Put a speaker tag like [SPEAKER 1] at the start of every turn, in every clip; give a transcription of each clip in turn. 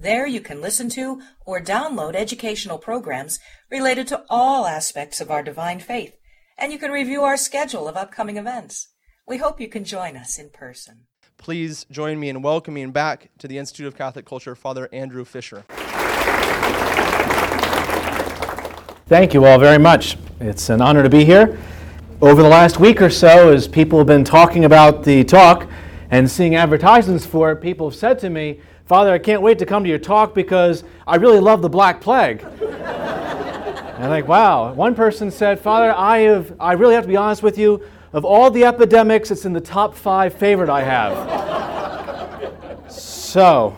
[SPEAKER 1] There you can listen to or download educational programs related to all aspects of our divine faith, and you can review our schedule of upcoming events. We hope you can join us in person.
[SPEAKER 2] Please join me in welcoming back to the Institute of Catholic Culture Father Andrew Fisher.
[SPEAKER 3] Thank you all very much. It's an honor to be here. Over the last week or so, as people have been talking about the talk and seeing advertisements for it, people have said to me, Father, I can't wait to come to your talk because I really love the Black Plague. and I'm like, wow. One person said, Father, I, have, I really have to be honest with you. Of all the epidemics, it's in the top five favorite I have. so,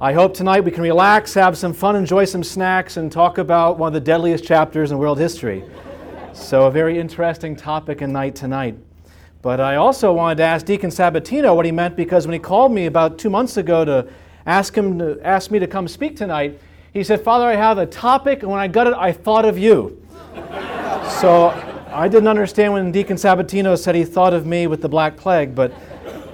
[SPEAKER 3] I hope tonight we can relax, have some fun, enjoy some snacks, and talk about one of the deadliest chapters in world history. So, a very interesting topic and night tonight. But I also wanted to ask Deacon Sabatino what he meant because when he called me about two months ago to ask him to ask me to come speak tonight. He said, Father, I have a topic, and when I got it, I thought of you. so I didn't understand when Deacon Sabatino said he thought of me with the Black Plague, but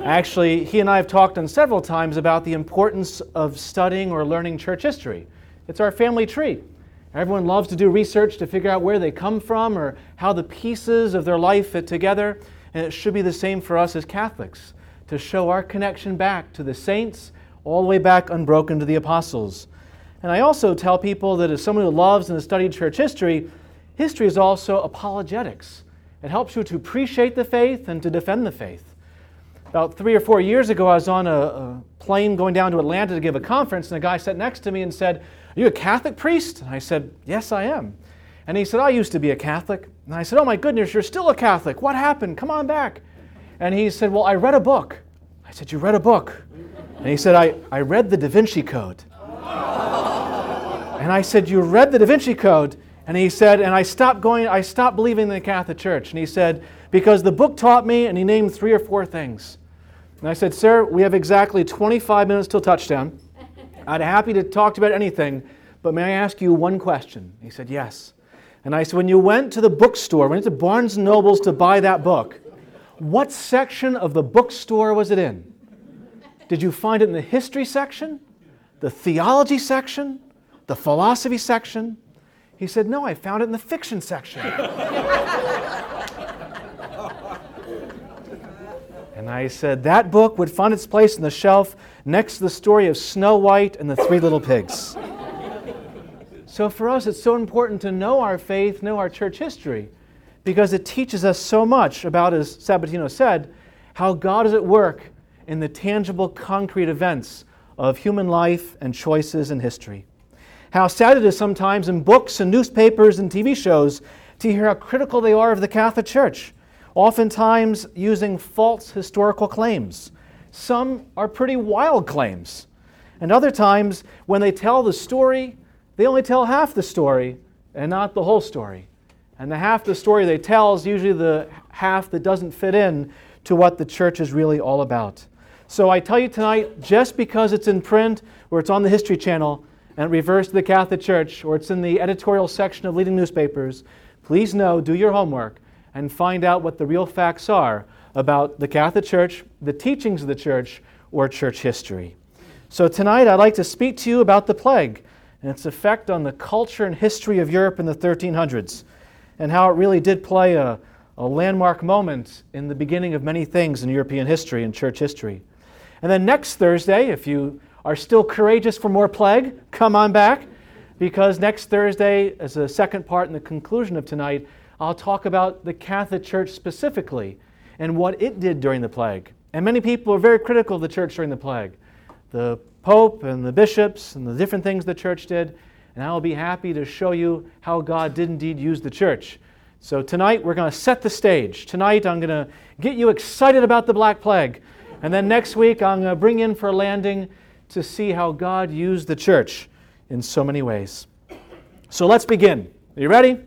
[SPEAKER 3] actually, he and I have talked on several times about the importance of studying or learning church history. It's our family tree. Everyone loves to do research to figure out where they come from or how the pieces of their life fit together, and it should be the same for us as Catholics to show our connection back to the saints all the way back unbroken to the apostles. And I also tell people that as someone who loves and has studied church history, history is also apologetics. It helps you to appreciate the faith and to defend the faith. About three or four years ago, I was on a, a plane going down to Atlanta to give a conference, and a guy sat next to me and said, Are you a Catholic priest? And I said, Yes, I am. And he said, I used to be a Catholic. And I said, Oh my goodness, you're still a Catholic. What happened? Come on back. And he said, Well, I read a book. I said, You read a book? And he said, I, I read the Da Vinci Code. And I said, You read the Da Vinci Code? And he said, And I stopped going, I stopped believing in the Catholic Church. And he said, Because the book taught me, and he named three or four things. And I said, Sir, we have exactly 25 minutes till touchdown. I'd be happy to talk to you about anything, but may I ask you one question? He said, Yes. And I said, When you went to the bookstore, went to Barnes and Nobles to buy that book, what section of the bookstore was it in? Did you find it in the history section, the theology section, the philosophy section? He said, No, I found it in the fiction section. and I said, That book would find its place on the shelf next to the story of Snow White and the Three Little Pigs. so for us, it's so important to know our faith, know our church history, because it teaches us so much about, as Sabatino said, how God is at work in the tangible, concrete events of human life and choices in history. How sad it is sometimes in books and newspapers and TV shows to hear how critical they are of the Catholic Church, oftentimes using false historical claims. Some are pretty wild claims. And other times, when they tell the story, they only tell half the story and not the whole story. And the half the story they tell is usually the half that doesn't fit in to what the church is really all about. So I tell you tonight, just because it's in print or it's on the History Channel and it refers to the Catholic Church or it's in the editorial section of leading newspapers, please know, do your homework, and find out what the real facts are about the Catholic Church, the teachings of the church, or church history. So tonight I'd like to speak to you about the plague and its effect on the culture and history of Europe in the 1300s and how it really did play a, a landmark moment in the beginning of many things in European history and church history. And then next Thursday, if you are still courageous for more plague, come on back because next Thursday, as a second part in the conclusion of tonight, I'll talk about the Catholic Church specifically and what it did during the plague. And many people are very critical of the church during the plague the Pope and the bishops and the different things the church did. And I'll be happy to show you how God did indeed use the church. So tonight, we're going to set the stage. Tonight, I'm going to get you excited about the Black Plague. And then next week, I'm going to bring in for a landing to see how God used the church in so many ways. So let's begin. Are you ready?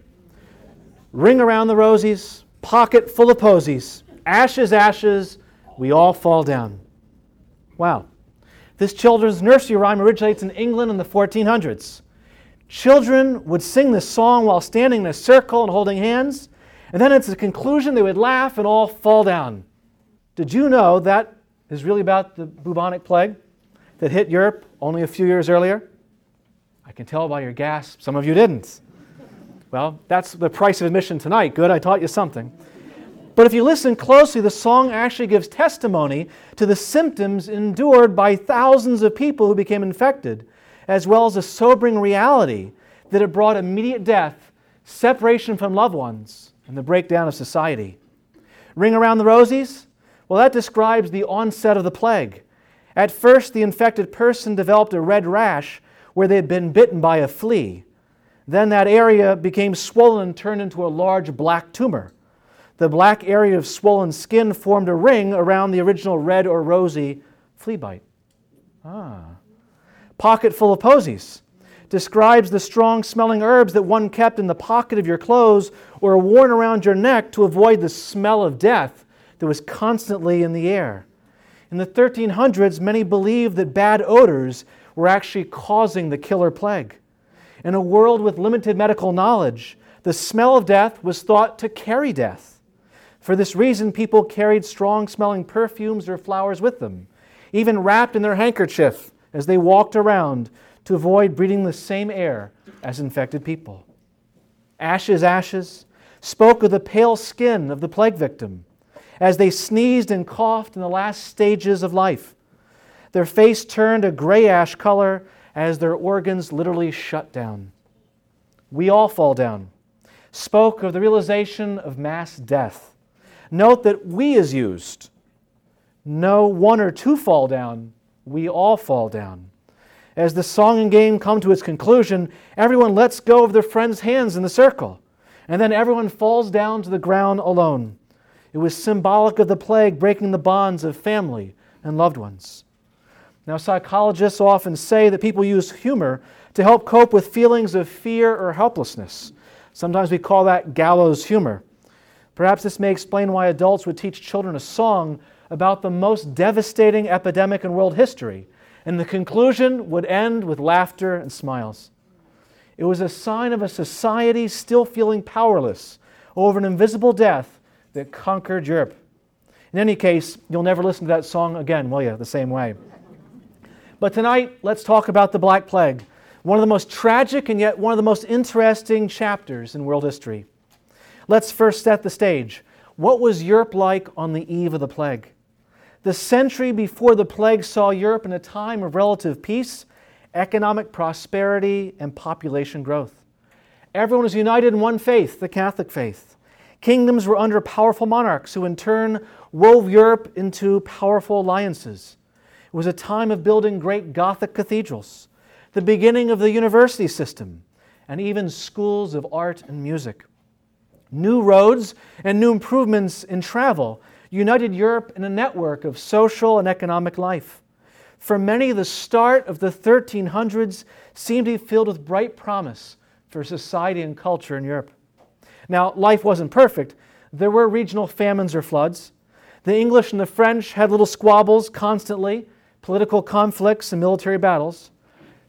[SPEAKER 3] Ring around the rosies, pocket full of posies, ashes, ashes, we all fall down. Wow. This children's nursery rhyme originates in England in the 1400s. Children would sing this song while standing in a circle and holding hands, and then at the conclusion they would laugh and all fall down. Did you know that is really about the bubonic plague that hit Europe only a few years earlier? I can tell by your gasp, some of you didn't. Well, that's the price of admission tonight. Good, I taught you something. But if you listen closely, the song actually gives testimony to the symptoms endured by thousands of people who became infected, as well as a sobering reality that it brought immediate death, separation from loved ones, and the breakdown of society. Ring around the rosies? Well, that describes the onset of the plague. At first, the infected person developed a red rash where they had been bitten by a flea. Then that area became swollen and turned into a large black tumor. The black area of swollen skin formed a ring around the original red or rosy flea bite. Ah. Pocket full of posies describes the strong smelling herbs that one kept in the pocket of your clothes or worn around your neck to avoid the smell of death that was constantly in the air. In the 1300s, many believed that bad odors were actually causing the killer plague. In a world with limited medical knowledge, the smell of death was thought to carry death. For this reason, people carried strong smelling perfumes or flowers with them, even wrapped in their handkerchief as they walked around to avoid breathing the same air as infected people. Ashes, ashes spoke of the pale skin of the plague victim as they sneezed and coughed in the last stages of life. Their face turned a gray ash color as their organs literally shut down. We all fall down. Spoke of the realization of mass death Note that we is used. No one or two fall down, we all fall down. As the song and game come to its conclusion, everyone lets go of their friends' hands in the circle, and then everyone falls down to the ground alone. It was symbolic of the plague breaking the bonds of family and loved ones. Now, psychologists often say that people use humor to help cope with feelings of fear or helplessness. Sometimes we call that gallows humor. Perhaps this may explain why adults would teach children a song about the most devastating epidemic in world history, and the conclusion would end with laughter and smiles. It was a sign of a society still feeling powerless over an invisible death that conquered Europe. In any case, you'll never listen to that song again, will you? The same way. But tonight, let's talk about the Black Plague, one of the most tragic and yet one of the most interesting chapters in world history. Let's first set the stage. What was Europe like on the eve of the plague? The century before the plague saw Europe in a time of relative peace, economic prosperity, and population growth. Everyone was united in one faith, the Catholic faith. Kingdoms were under powerful monarchs who, in turn, wove Europe into powerful alliances. It was a time of building great Gothic cathedrals, the beginning of the university system, and even schools of art and music. New roads and new improvements in travel united Europe in a network of social and economic life. For many, the start of the 1300s seemed to be filled with bright promise for society and culture in Europe. Now, life wasn't perfect. There were regional famines or floods. The English and the French had little squabbles constantly, political conflicts and military battles.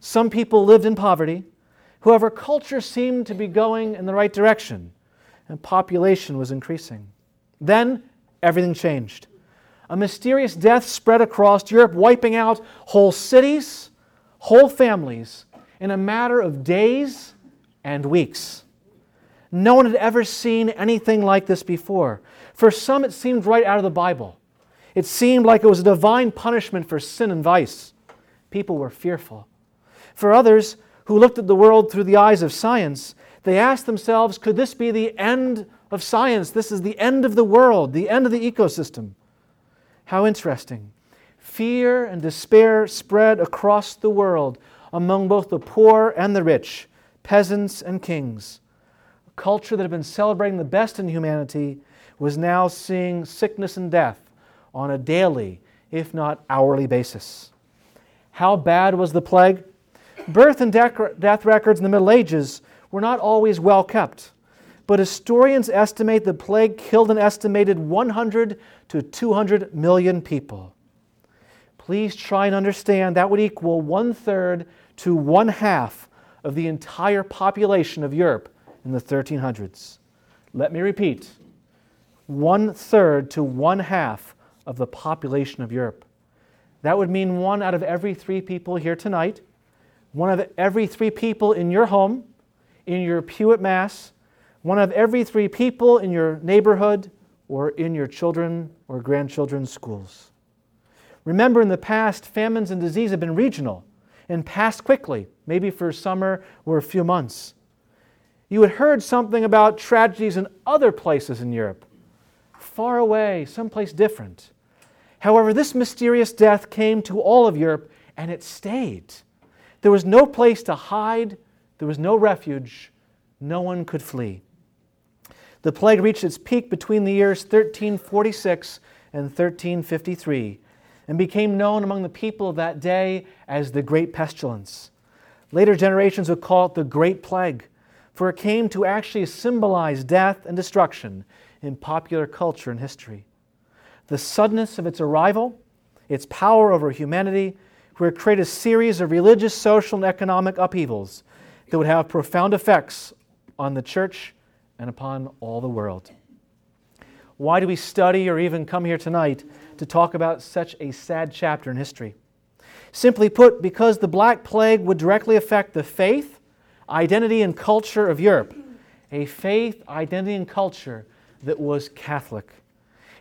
[SPEAKER 3] Some people lived in poverty. However, culture seemed to be going in the right direction and population was increasing. Then everything changed. A mysterious death spread across Europe, wiping out whole cities, whole families in a matter of days and weeks. No one had ever seen anything like this before. For some, it seemed right out of the Bible. It seemed like it was a divine punishment for sin and vice. People were fearful. For others, who looked at the world through the eyes of science, they asked themselves could this be the end of science? This is the end of the world, the end of the ecosystem. How interesting. Fear and despair spread across the world among both the poor and the rich, peasants and kings. Culture that had been celebrating the best in humanity was now seeing sickness and death on a daily, if not hourly basis. How bad was the plague? Birth and death records in the Middle Ages were not always well kept. but historians estimate the plague killed an estimated 100 to 200 million people. Please try and understand that would equal one third to one half of the entire population of Europe in the 1300s. Let me repeat one third to one half of the population of Europe. That would mean one out of every three people here tonight, one of every three people in your home, in your pew at Mass, one of every three people in your neighborhood or in your children or grandchildren's schools. Remember, in the past, famines and disease have been regional and passed quickly, maybe for a summer or a few months. You had heard something about tragedies in other places in Europe, far away, someplace different. However, this mysterious death came to all of Europe and it stayed. There was no place to hide, there was no refuge, no one could flee. The plague reached its peak between the years 1346 and 1353 and became known among the people of that day as the Great Pestilence. Later generations would call it the Great Plague, for it came to actually symbolize death and destruction in popular culture and history. The suddenness of its arrival, its power over humanity, would create a series of religious, social, and economic upheavals that would have profound effects on the church and upon all the world. Why do we study or even come here tonight to talk about such a sad chapter in history? Simply put, because the Black Plague would directly affect the faith, identity, and culture of Europe. A faith, identity, and culture that was Catholic.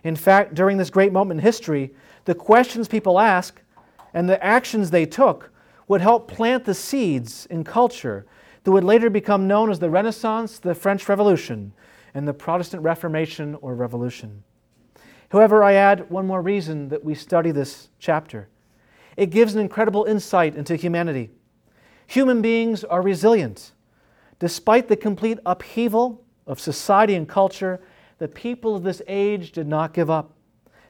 [SPEAKER 3] In fact, during this great moment in history, the questions people ask and the actions they took would help plant the seeds in culture that would later become known as the Renaissance, the French Revolution, and the Protestant Reformation or Revolution. However, I add one more reason that we study this chapter. It gives an incredible insight into humanity. Human beings are resilient. Despite the complete upheaval of society and culture, the people of this age did not give up.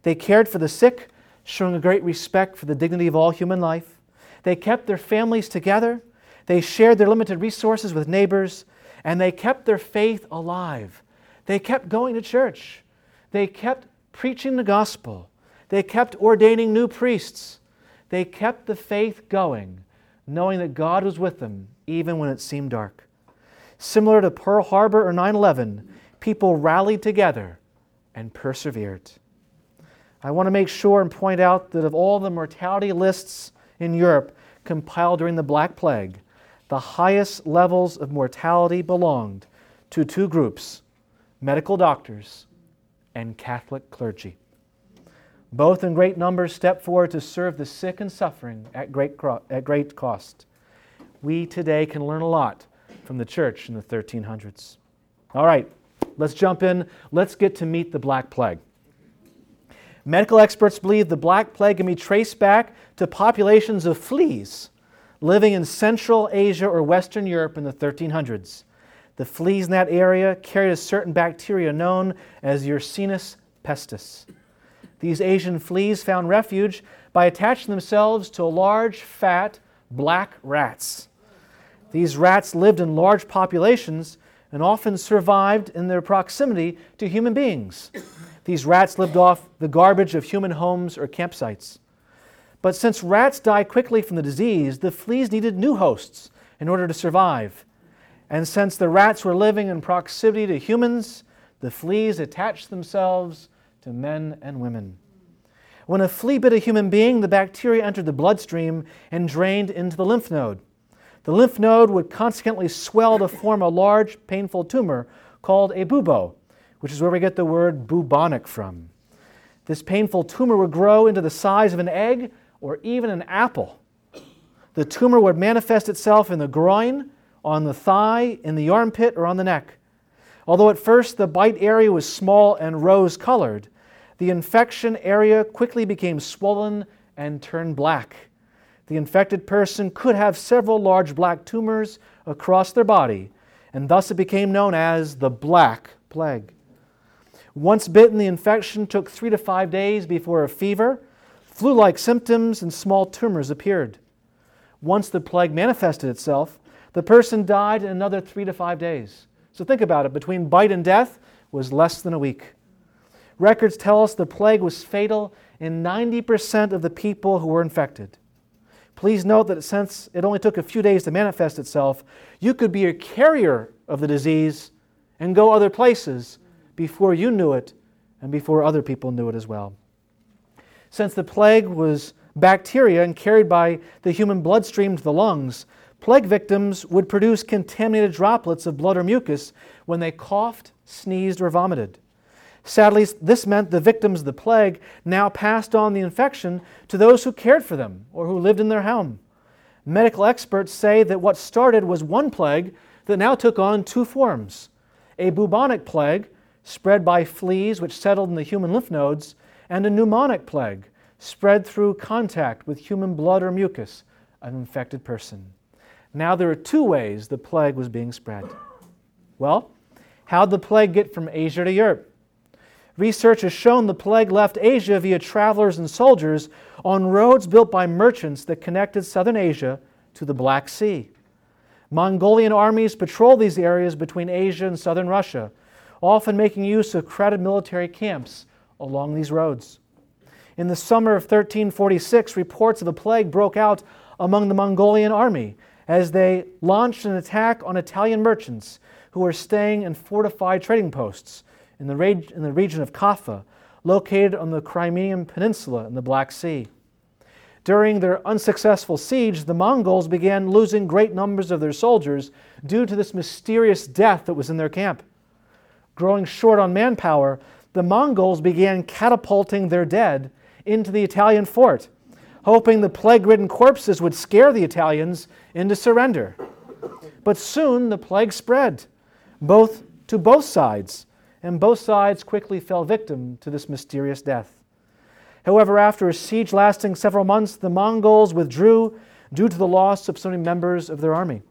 [SPEAKER 3] They cared for the sick, showing a great respect for the dignity of all human life. They kept their families together. They shared their limited resources with neighbors, and they kept their faith alive. They kept going to church. They kept preaching the gospel. They kept ordaining new priests. They kept the faith going, knowing that God was with them even when it seemed dark. Similar to Pearl Harbor or 9 11, people rallied together and persevered. I want to make sure and point out that of all the mortality lists in Europe compiled during the Black Plague, the highest levels of mortality belonged to two groups medical doctors and Catholic clergy. Both in great numbers stepped forward to serve the sick and suffering at great, cro- at great cost. We today can learn a lot from the church in the 1300s. All right, let's jump in. Let's get to meet the Black Plague. Medical experts believe the Black Plague can be traced back to populations of fleas living in Central Asia or Western Europe in the 1300s. The fleas in that area carried a certain bacteria known as Yersinia pestis. These Asian fleas found refuge by attaching themselves to large, fat, black rats. These rats lived in large populations and often survived in their proximity to human beings. These rats lived off the garbage of human homes or campsites. But since rats die quickly from the disease, the fleas needed new hosts in order to survive. And since the rats were living in proximity to humans, the fleas attached themselves to men and women. When a flea bit a human being, the bacteria entered the bloodstream and drained into the lymph node. The lymph node would consequently swell to form a large, painful tumor called a bubo, which is where we get the word bubonic from. This painful tumor would grow into the size of an egg or even an apple. The tumor would manifest itself in the groin, on the thigh, in the armpit, or on the neck. Although at first the bite area was small and rose colored, the infection area quickly became swollen and turned black. The infected person could have several large black tumors across their body, and thus it became known as the Black Plague. Once bitten, the infection took three to five days before a fever, flu like symptoms, and small tumors appeared. Once the plague manifested itself, the person died in another three to five days. So think about it between bite and death was less than a week. Records tell us the plague was fatal in 90% of the people who were infected. Please note that since it only took a few days to manifest itself, you could be a carrier of the disease and go other places before you knew it and before other people knew it as well. Since the plague was bacteria and carried by the human bloodstream to the lungs, plague victims would produce contaminated droplets of blood or mucus when they coughed, sneezed, or vomited. Sadly, this meant the victims of the plague now passed on the infection to those who cared for them or who lived in their home. Medical experts say that what started was one plague that now took on two forms a bubonic plague, spread by fleas which settled in the human lymph nodes, and a pneumonic plague, spread through contact with human blood or mucus, of an infected person. Now there are two ways the plague was being spread. Well, how'd the plague get from Asia to Europe? Research has shown the plague left Asia via travelers and soldiers on roads built by merchants that connected southern Asia to the Black Sea. Mongolian armies patrolled these areas between Asia and southern Russia, often making use of crowded military camps along these roads. In the summer of 1346, reports of a plague broke out among the Mongolian army as they launched an attack on Italian merchants who were staying in fortified trading posts in the, reg- in the region of Kaffa, located on the Crimean Peninsula in the Black Sea. During their unsuccessful siege, the Mongols began losing great numbers of their soldiers due to this mysterious death that was in their camp. Growing short on manpower, the Mongols began catapulting their dead into the Italian fort, hoping the plague ridden corpses would scare the Italians into surrender. But soon the plague spread, both to both sides, and both sides quickly fell victim to this mysterious death. However, after a siege lasting several months, the Mongols withdrew due to the loss of so many members of their army.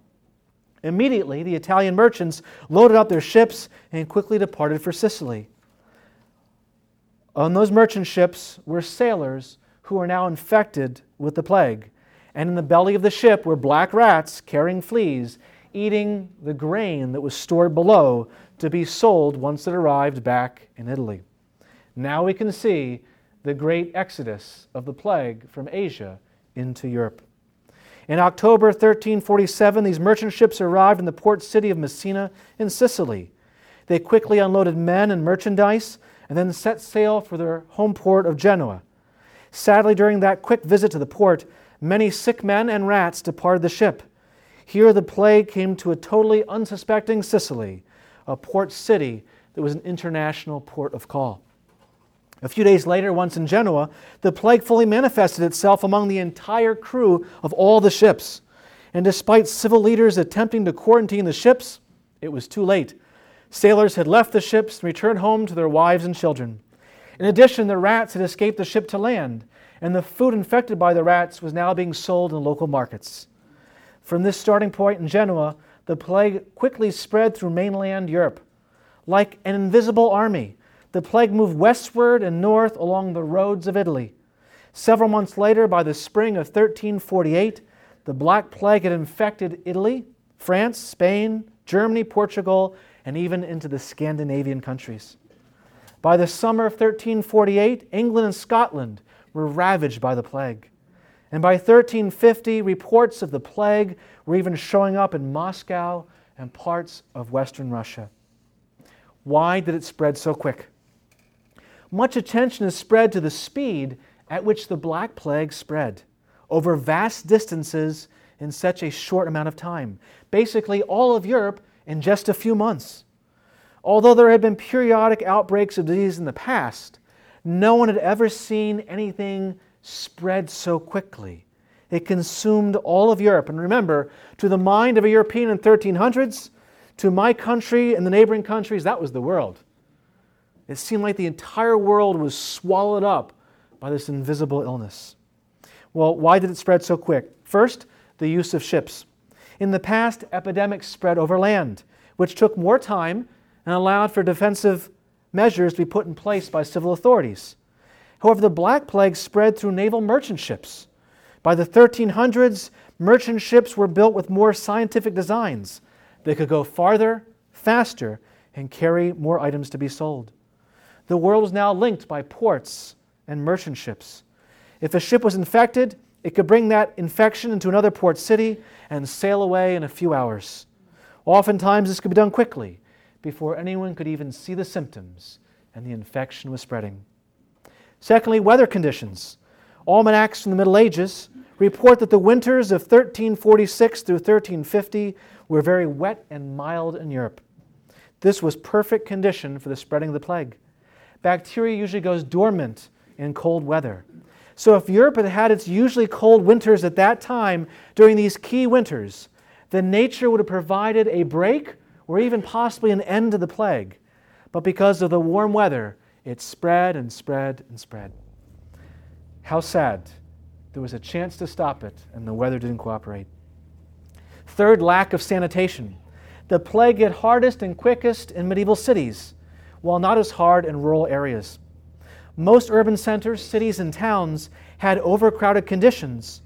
[SPEAKER 3] Immediately, the Italian merchants loaded up their ships and quickly departed for Sicily. On those merchant ships were sailors who were now infected with the plague, and in the belly of the ship were black rats carrying fleas, eating the grain that was stored below to be sold once it arrived back in Italy. Now we can see the great exodus of the plague from Asia into Europe. In October 1347, these merchant ships arrived in the port city of Messina in Sicily. They quickly unloaded men and merchandise and then set sail for their home port of Genoa. Sadly, during that quick visit to the port, many sick men and rats departed the ship. Here, the plague came to a totally unsuspecting Sicily, a port city that was an international port of call. A few days later, once in Genoa, the plague fully manifested itself among the entire crew of all the ships. And despite civil leaders attempting to quarantine the ships, it was too late. Sailors had left the ships and returned home to their wives and children. In addition, the rats had escaped the ship to land, and the food infected by the rats was now being sold in local markets. From this starting point in Genoa, the plague quickly spread through mainland Europe. Like an invisible army, the plague moved westward and north along the roads of Italy. Several months later, by the spring of 1348, the Black Plague had infected Italy, France, Spain, Germany, Portugal, and even into the Scandinavian countries. By the summer of 1348, England and Scotland were ravaged by the plague. And by 1350, reports of the plague were even showing up in Moscow and parts of Western Russia. Why did it spread so quick? Much attention is spread to the speed at which the Black Plague spread over vast distances in such a short amount of time. Basically, all of Europe in just a few months. Although there had been periodic outbreaks of disease in the past, no one had ever seen anything spread so quickly. It consumed all of Europe. And remember, to the mind of a European in 1300s, to my country and the neighboring countries, that was the world. It seemed like the entire world was swallowed up by this invisible illness. Well, why did it spread so quick? First, the use of ships. In the past, epidemics spread over land, which took more time and allowed for defensive measures to be put in place by civil authorities. However, the Black Plague spread through naval merchant ships. By the 1300s, merchant ships were built with more scientific designs. They could go farther, faster and carry more items to be sold. The world was now linked by ports and merchant ships. If a ship was infected, it could bring that infection into another port city and sail away in a few hours. Oftentimes, this could be done quickly before anyone could even see the symptoms and the infection was spreading. Secondly, weather conditions. Almanacs from the Middle Ages report that the winters of 1346 through 1350 were very wet and mild in Europe. This was perfect condition for the spreading of the plague. Bacteria usually goes dormant in cold weather. So if Europe had had its usually cold winters at that time during these key winters, then nature would have provided a break or even possibly an end to the plague. But because of the warm weather, it spread and spread and spread. How sad. There was a chance to stop it, and the weather didn't cooperate. Third, lack of sanitation. The plague hit hardest and quickest in medieval cities, while not as hard in rural areas. Most urban centers, cities, and towns had overcrowded conditions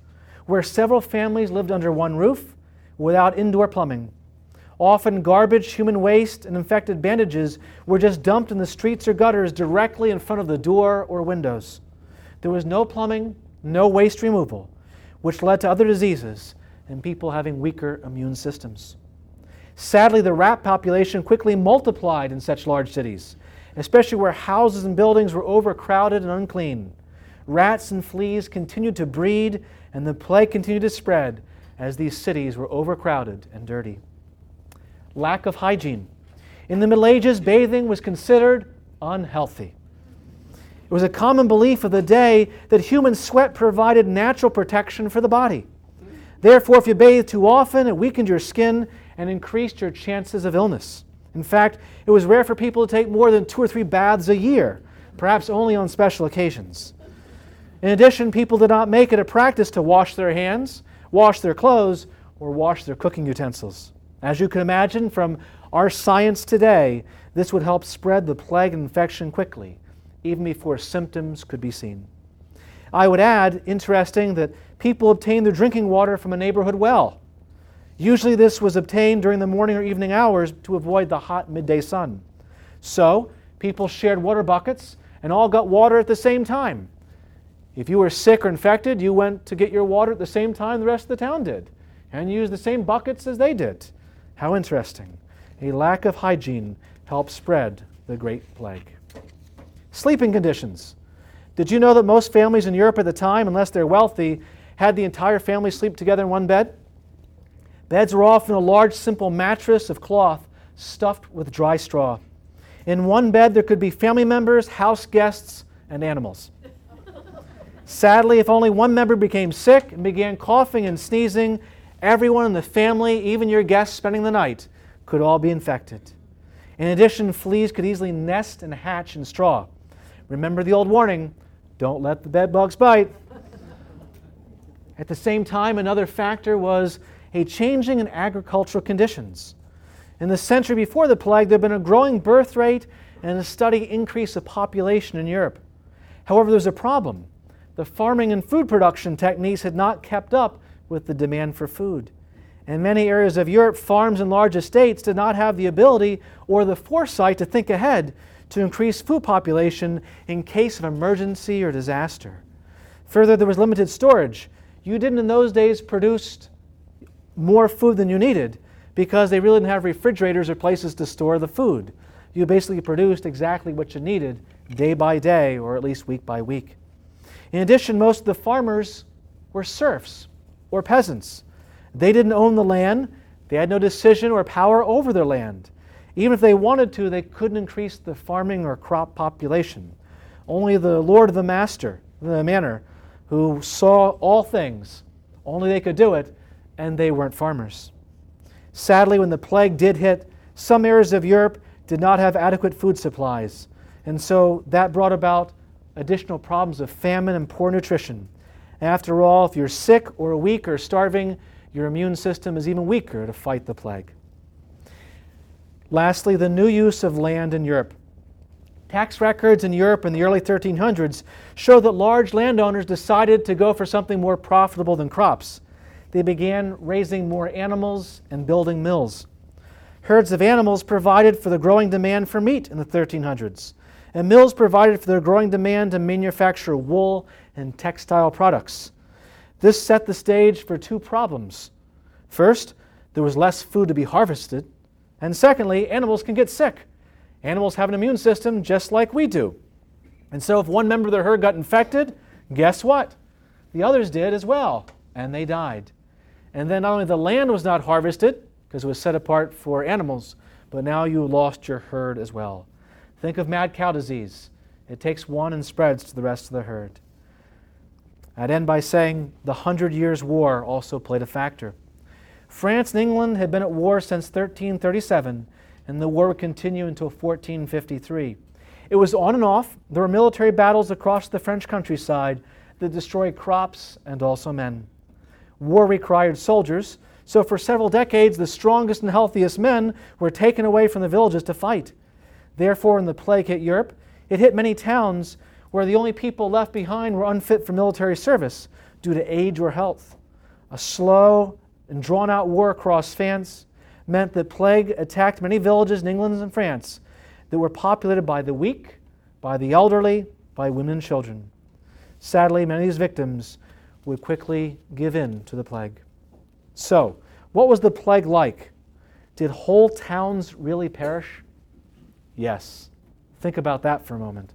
[SPEAKER 3] where several families lived under one roof without indoor plumbing. Often, garbage, human waste, and infected bandages were just dumped in the streets or gutters directly in front of the door or windows. There was no plumbing, no waste removal, which led to other diseases and people having weaker immune systems. Sadly, the rat population quickly multiplied in such large cities, especially where houses and buildings were overcrowded and unclean. Rats and fleas continued to breed, and the plague continued to spread as these cities were overcrowded and dirty. Lack of hygiene. In the Middle Ages, bathing was considered unhealthy. It was a common belief of the day that human sweat provided natural protection for the body. Therefore, if you bathed too often, it weakened your skin and increased your chances of illness. In fact, it was rare for people to take more than two or three baths a year, perhaps only on special occasions. In addition, people did not make it a practice to wash their hands, wash their clothes, or wash their cooking utensils. As you can imagine from our science today, this would help spread the plague infection quickly, even before symptoms could be seen. I would add, interesting, that people obtained their drinking water from a neighborhood well. Usually, this was obtained during the morning or evening hours to avoid the hot midday sun. So, people shared water buckets and all got water at the same time. If you were sick or infected, you went to get your water at the same time the rest of the town did and used the same buckets as they did. How interesting. A lack of hygiene helped spread the Great Plague. Sleeping conditions. Did you know that most families in Europe at the time, unless they're wealthy, had the entire family sleep together in one bed? Beds were often a large, simple mattress of cloth stuffed with dry straw. In one bed, there could be family members, house guests, and animals. Sadly, if only one member became sick and began coughing and sneezing, everyone in the family, even your guests spending the night, could all be infected. In addition, fleas could easily nest and hatch in straw. Remember the old warning don't let the bed bugs bite. At the same time, another factor was a changing in agricultural conditions. In the century before the plague, there had been a growing birth rate and a steady increase of population in Europe. However, there was a problem. The farming and food production techniques had not kept up with the demand for food. In many areas of Europe, farms and large estates did not have the ability or the foresight to think ahead to increase food population in case of emergency or disaster. Further, there was limited storage. You didn't in those days produce more food than you needed because they really didn't have refrigerators or places to store the food. You basically produced exactly what you needed day by day or at least week by week. In addition, most of the farmers were serfs or peasants. They didn't own the land, they had no decision or power over their land. Even if they wanted to, they couldn't increase the farming or crop population. Only the Lord of the Master, the manor, who saw all things, only they could do it, and they weren't farmers. Sadly, when the plague did hit, some areas of Europe did not have adequate food supplies, and so that brought about additional problems of famine and poor nutrition. After all, if you're sick or weak or starving, your immune system is even weaker to fight the plague. Lastly, the new use of land in Europe. Tax records in Europe in the early 1300s show that large landowners decided to go for something more profitable than crops. They began raising more animals and building mills. Herds of animals provided for the growing demand for meat in the 1300s, and mills provided for their growing demand to manufacture wool and textile products. This set the stage for two problems. First, there was less food to be harvested, and secondly, animals can get sick. Animals have an immune system just like we do. And so, if one member of the herd got infected, guess what? The others did as well, and they died. And then not only the land was not harvested, because it was set apart for animals, but now you lost your herd as well. Think of mad cow disease. It takes one and spreads to the rest of the herd. I'd end by saying the Hundred Years' War also played a factor. France and England had been at war since 1337, and the war would continue until 1453. It was on and off. There were military battles across the French countryside that destroyed crops and also men. War required soldiers, so for several decades, the strongest and healthiest men were taken away from the villages to fight. Therefore, when the plague hit Europe, it hit many towns where the only people left behind were unfit for military service due to age or health. A slow and drawn out war across France meant that plague attacked many villages in England and France that were populated by the weak, by the elderly, by women and children. Sadly, many of these victims would quickly give in to the plague. So, what was the plague like? Did whole towns really perish? Yes. Think about that for a moment.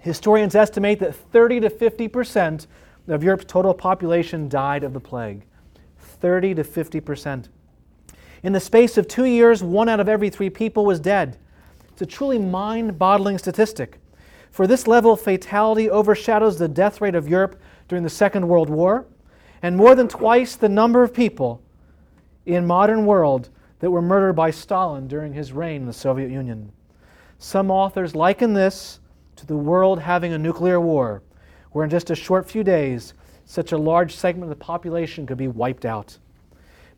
[SPEAKER 3] Historians estimate that 30 to 50 percent of Europe's total population died of the plague. 30 to 50 percent. In the space of two years, one out of every three people was dead. It's a truly mind boggling statistic. For this level of fatality overshadows the death rate of Europe during the Second World War and more than twice the number of people in modern world that were murdered by Stalin during his reign in the Soviet Union. Some authors liken this to the world having a nuclear war, where in just a short few days, such a large segment of the population could be wiped out.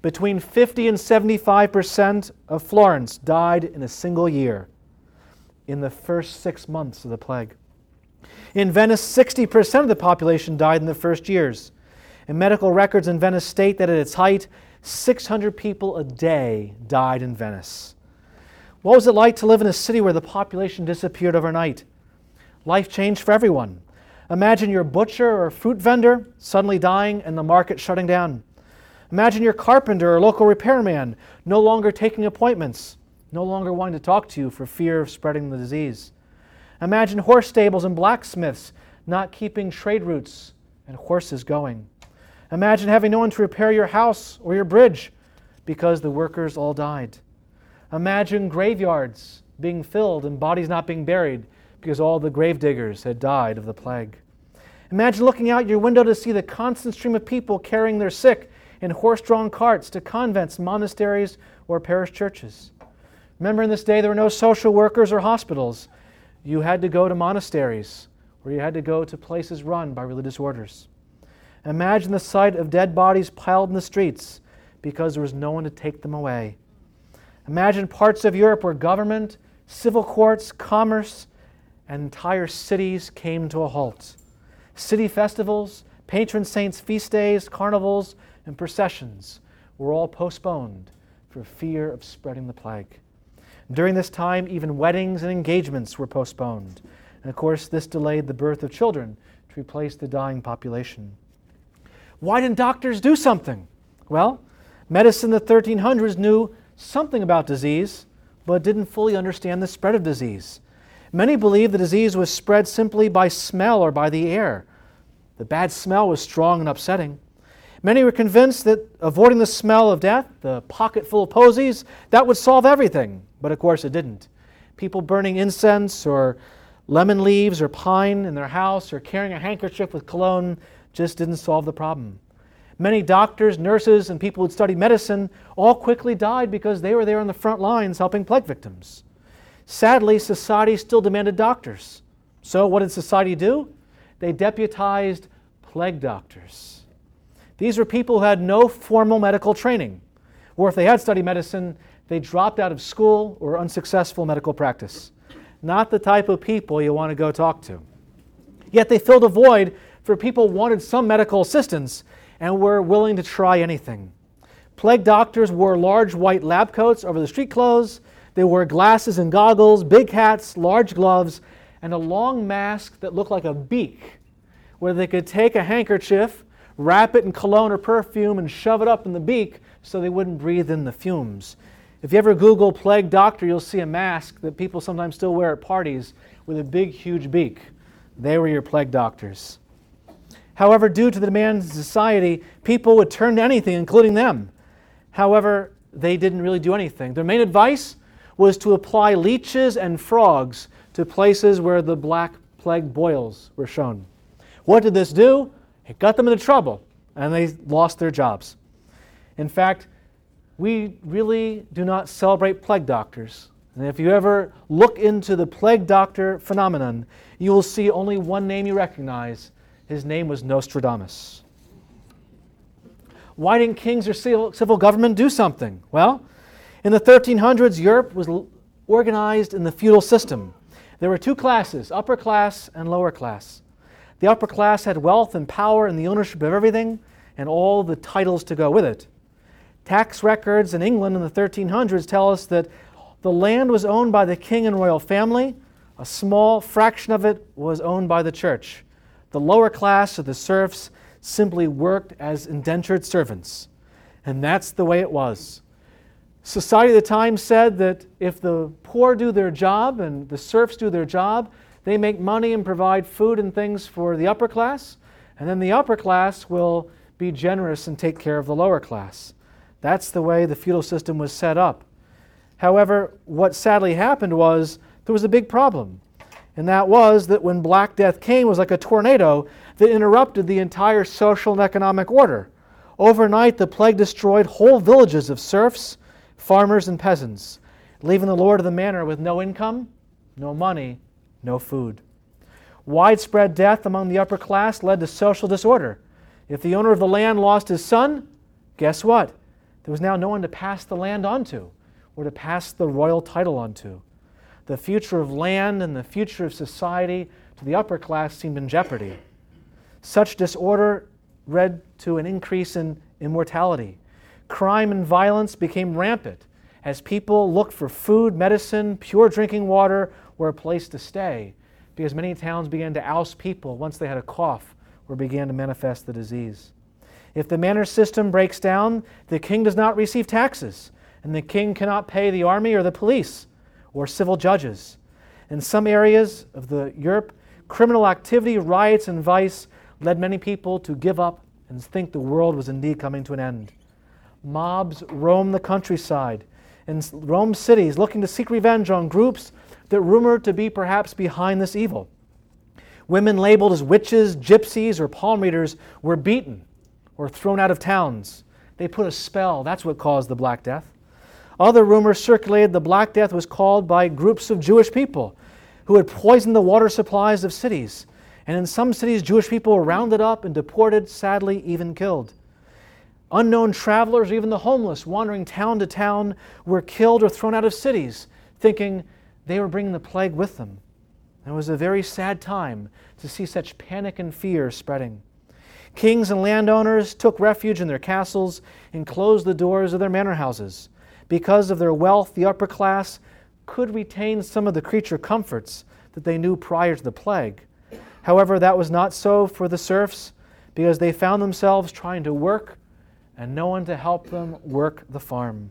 [SPEAKER 3] Between 50 and 75 percent of Florence died in a single year in the first six months of the plague. In Venice, 60 percent of the population died in the first years. And medical records in Venice state that at its height, 600 people a day died in Venice. What was it like to live in a city where the population disappeared overnight? Life changed for everyone. Imagine your butcher or fruit vendor suddenly dying and the market shutting down. Imagine your carpenter or local repairman no longer taking appointments, no longer wanting to talk to you for fear of spreading the disease. Imagine horse stables and blacksmiths not keeping trade routes and horses going. Imagine having no one to repair your house or your bridge because the workers all died. Imagine graveyards being filled and bodies not being buried because all the grave diggers had died of the plague. Imagine looking out your window to see the constant stream of people carrying their sick in horse drawn carts to convents, monasteries, or parish churches. Remember, in this day, there were no social workers or hospitals. You had to go to monasteries, or you had to go to places run by religious orders. Imagine the sight of dead bodies piled in the streets because there was no one to take them away. Imagine parts of Europe where government, civil courts, commerce, and entire cities came to a halt. City festivals, patron saints' feast days, carnivals, and processions were all postponed for fear of spreading the plague. During this time, even weddings and engagements were postponed. And of course, this delayed the birth of children to replace the dying population. Why didn't doctors do something? Well, medicine in the 1300s knew something about disease, but didn't fully understand the spread of disease. Many believed the disease was spread simply by smell or by the air. The bad smell was strong and upsetting. Many were convinced that avoiding the smell of death, the pocket full of posies, that would solve everything. But of course it didn't. People burning incense or lemon leaves or pine in their house or carrying a handkerchief with cologne just didn't solve the problem. Many doctors, nurses, and people who'd studied medicine all quickly died because they were there on the front lines helping plague victims. Sadly, society still demanded doctors. So, what did society do? They deputized plague doctors. These were people who had no formal medical training, or if they had studied medicine, they dropped out of school or unsuccessful medical practice. Not the type of people you want to go talk to. Yet they filled a void for people wanted some medical assistance and were willing to try anything. Plague doctors wore large white lab coats over the street clothes. They wore glasses and goggles, big hats, large gloves, and a long mask that looked like a beak, where they could take a handkerchief, wrap it in cologne or perfume, and shove it up in the beak so they wouldn't breathe in the fumes. If you ever Google plague doctor, you'll see a mask that people sometimes still wear at parties with a big, huge beak. They were your plague doctors. However, due to the demands of society, people would turn to anything, including them. However, they didn't really do anything. Their main advice was to apply leeches and frogs to places where the black plague boils were shown. What did this do? It got them into trouble, and they lost their jobs. In fact, we really do not celebrate plague doctors. And if you ever look into the plague doctor phenomenon, you will see only one name you recognize. His name was Nostradamus. Why didn't kings or civil government do something? Well, in the 1300s, Europe was organized in the feudal system. There were two classes, upper class and lower class. The upper class had wealth and power and the ownership of everything and all the titles to go with it. Tax records in England in the 1300s tell us that the land was owned by the king and royal family. A small fraction of it was owned by the church. The lower class of the serfs simply worked as indentured servants. And that's the way it was. Society at the time said that if the poor do their job and the serfs do their job, they make money and provide food and things for the upper class, and then the upper class will be generous and take care of the lower class. That's the way the feudal system was set up. However, what sadly happened was there was a big problem. And that was that when Black Death came, it was like a tornado that interrupted the entire social and economic order. Overnight, the plague destroyed whole villages of serfs, farmers, and peasants, leaving the lord of the manor with no income, no money, no food. Widespread death among the upper class led to social disorder. If the owner of the land lost his son, guess what? There was now no one to pass the land onto or to pass the royal title onto. The future of land and the future of society to the upper class seemed in jeopardy. Such disorder led to an increase in immortality. Crime and violence became rampant as people looked for food, medicine, pure drinking water, or a place to stay, because many towns began to oust people once they had a cough or began to manifest the disease. If the manor system breaks down, the king does not receive taxes, and the king cannot pay the army or the police or civil judges. In some areas of the Europe, criminal activity, riots, and vice led many people to give up and think the world was indeed coming to an end. Mobs roamed the countryside and roamed cities looking to seek revenge on groups that rumored to be perhaps behind this evil. Women labeled as witches, gypsies, or palm readers were beaten or thrown out of towns. They put a spell. That's what caused the Black Death. Other rumors circulated the Black Death was called by groups of Jewish people who had poisoned the water supplies of cities. And in some cities, Jewish people were rounded up and deported, sadly, even killed. Unknown travelers, even the homeless, wandering town to town, were killed or thrown out of cities, thinking they were bringing the plague with them. It was a very sad time to see such panic and fear spreading. Kings and landowners took refuge in their castles and closed the doors of their manor houses. Because of their wealth, the upper class could retain some of the creature comforts that they knew prior to the plague. However, that was not so for the serfs because they found themselves trying to work and no one to help them work the farm.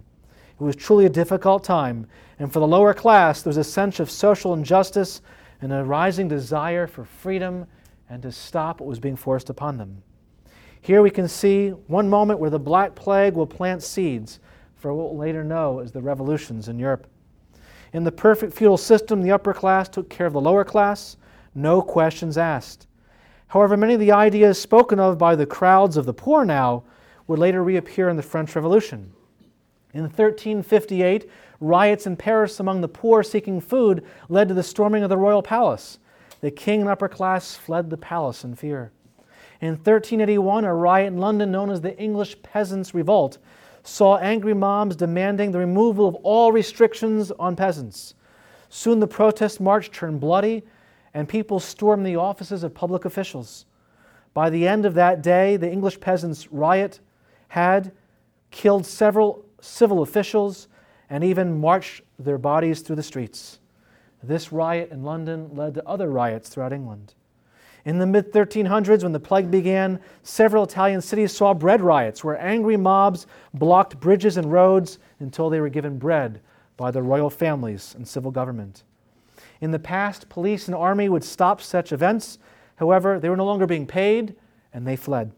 [SPEAKER 3] It was truly a difficult time, and for the lower class, there was a sense of social injustice and a rising desire for freedom and to stop what was being forced upon them. Here we can see one moment where the Black Plague will plant seeds for what we'll later know as the revolutions in Europe. In the perfect feudal system, the upper class took care of the lower class, no questions asked. However, many of the ideas spoken of by the crowds of the poor now would later reappear in the French Revolution. In 1358, riots in Paris among the poor seeking food led to the storming of the royal palace. The king and upper class fled the palace in fear. In 1381, a riot in London known as the English Peasants' Revolt saw angry mobs demanding the removal of all restrictions on peasants. Soon the protest march turned bloody, and people stormed the offices of public officials. By the end of that day, the English peasants' riot had killed several civil officials, and even marched their bodies through the streets. This riot in London led to other riots throughout England. In the mid 1300s, when the plague began, several Italian cities saw bread riots where angry mobs blocked bridges and roads until they were given bread by the royal families and civil government. In the past, police and army would stop such events. However, they were no longer being paid and they fled.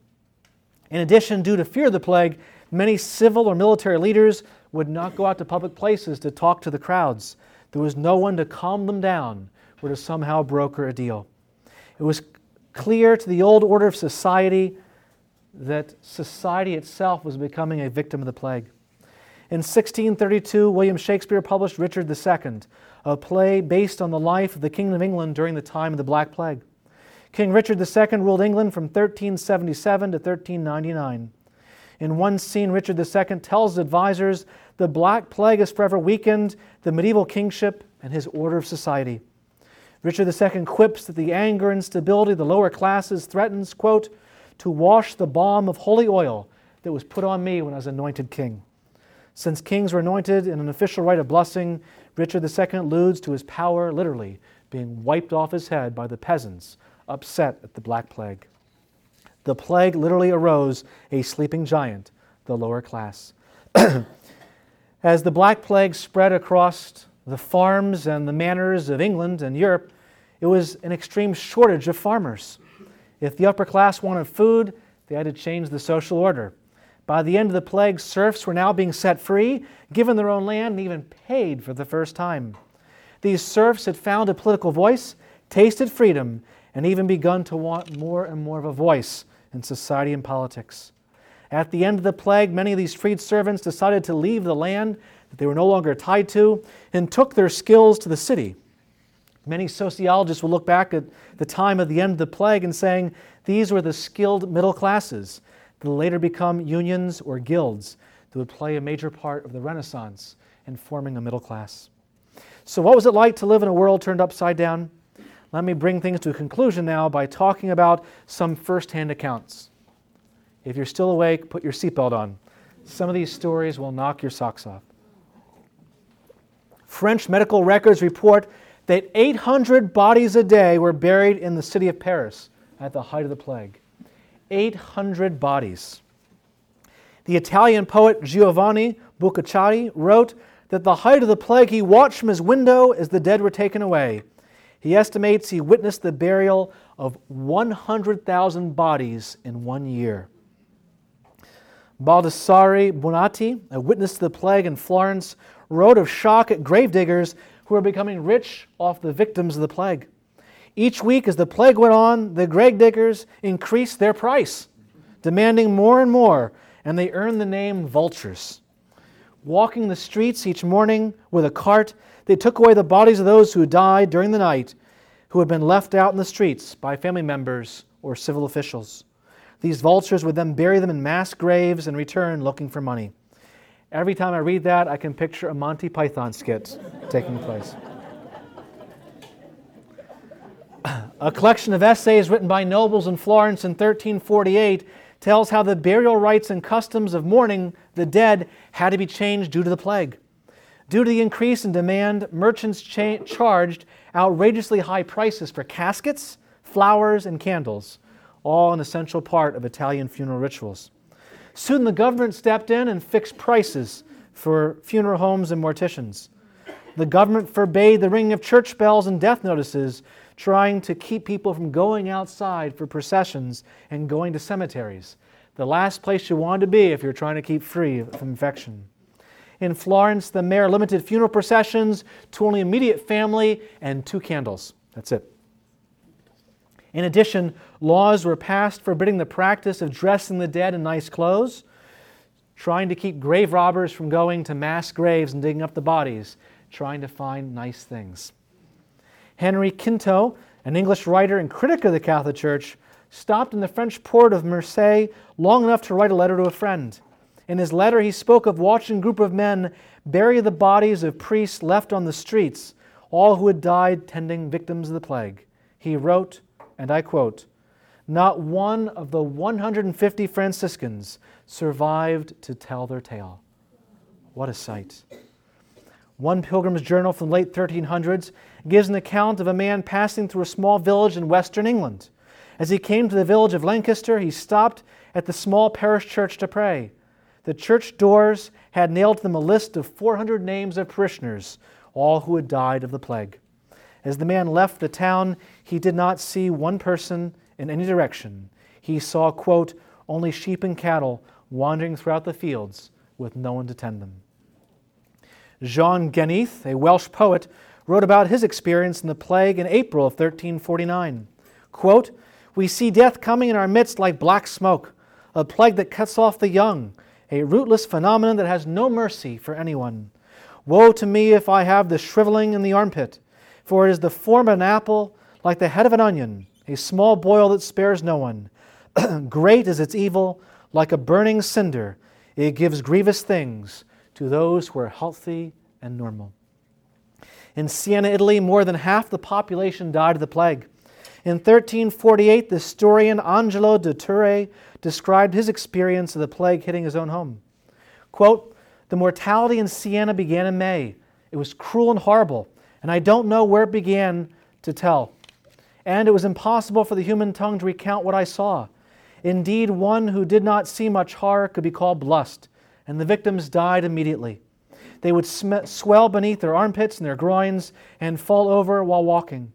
[SPEAKER 3] In addition, due to fear of the plague, many civil or military leaders would not go out to public places to talk to the crowds. There was no one to calm them down or to somehow broker a deal. It was clear to the old order of society that society itself was becoming a victim of the plague. In 1632, William Shakespeare published Richard II, a play based on the life of the King of England during the time of the Black Plague. King Richard II ruled England from 1377 to 1399. In one scene, Richard II tells his advisors the Black Plague has forever weakened the medieval kingship and his order of society. Richard II quips that the anger and instability of the lower classes threatens, quote, to wash the balm of holy oil that was put on me when I was anointed king. Since kings were anointed in an official rite of blessing, Richard II alludes to his power literally being wiped off his head by the peasants upset at the Black Plague. The plague literally arose a sleeping giant, the lower class. As the Black Plague spread across the farms and the manors of England and Europe, it was an extreme shortage of farmers. If the upper class wanted food, they had to change the social order. By the end of the plague, serfs were now being set free, given their own land, and even paid for the first time. These serfs had found a political voice, tasted freedom, and even begun to want more and more of a voice in society and politics. At the end of the plague, many of these freed servants decided to leave the land that they were no longer tied to and took their skills to the city. Many sociologists will look back at the time of the end of the plague and saying these were the skilled middle classes that later become unions or guilds that would play a major part of the Renaissance in forming a middle class. So, what was it like to live in a world turned upside down? Let me bring things to a conclusion now by talking about some firsthand accounts. If you're still awake, put your seatbelt on. Some of these stories will knock your socks off. French medical records report that 800 bodies a day were buried in the city of Paris at the height of the plague. 800 bodies. The Italian poet Giovanni Boccaccio wrote that the height of the plague he watched from his window as the dead were taken away. He estimates he witnessed the burial of 100,000 bodies in one year. Baldassare Bonaiuti, a witness to the plague in Florence, wrote of shock at gravediggers who were becoming rich off the victims of the plague. Each week, as the plague went on, the gravediggers increased their price, demanding more and more, and they earned the name vultures. Walking the streets each morning with a cart, they took away the bodies of those who died during the night, who had been left out in the streets by family members or civil officials. These vultures would then bury them in mass graves and return looking for money. Every time I read that, I can picture a Monty Python skit taking place. A collection of essays written by nobles in Florence in 1348 tells how the burial rites and customs of mourning the dead had to be changed due to the plague. Due to the increase in demand, merchants cha- charged outrageously high prices for caskets, flowers, and candles all an essential part of Italian funeral rituals. Soon the government stepped in and fixed prices for funeral homes and morticians. The government forbade the ringing of church bells and death notices, trying to keep people from going outside for processions and going to cemeteries, the last place you want to be if you're trying to keep free from infection. In Florence, the mayor limited funeral processions to only immediate family and two candles. That's it. In addition, laws were passed forbidding the practice of dressing the dead in nice clothes, trying to keep grave robbers from going to mass graves and digging up the bodies, trying to find nice things. Henry Quinto, an English writer and critic of the Catholic Church, stopped in the French port of Marseille long enough to write a letter to a friend. In his letter, he spoke of watching a group of men bury the bodies of priests left on the streets, all who had died tending victims of the plague. He wrote, and I quote, Not one of the 150 Franciscans survived to tell their tale. What a sight. One pilgrim's journal from the late 1300s gives an account of a man passing through a small village in western England. As he came to the village of Lancaster, he stopped at the small parish church to pray. The church doors had nailed to them a list of 400 names of parishioners, all who had died of the plague. As the man left the town, he did not see one person in any direction. He saw, quote, only sheep and cattle wandering throughout the fields with no one to tend them. Jean Gethin, a Welsh poet, wrote about his experience in the plague in April of 1349. Quote, We see death coming in our midst like black smoke, a plague that cuts off the young, a rootless phenomenon that has no mercy for anyone. Woe to me if I have the shriveling in the armpit, for it is the form of an apple like the head of an onion, a small boil that spares no one. Great is its evil, like a burning cinder. It gives grievous things to those who are healthy and normal. In Siena, Italy, more than half the population died of the plague. In 1348, the historian Angelo de Tura described his experience of the plague hitting his own home. Quote, The mortality in Siena began in May. It was cruel and horrible, and I don't know where it began to tell. And it was impossible for the human tongue to recount what I saw. Indeed, one who did not see much horror could be called blessed, and the victims died immediately. They would sm- swell beneath their armpits and their groins and fall over while walking.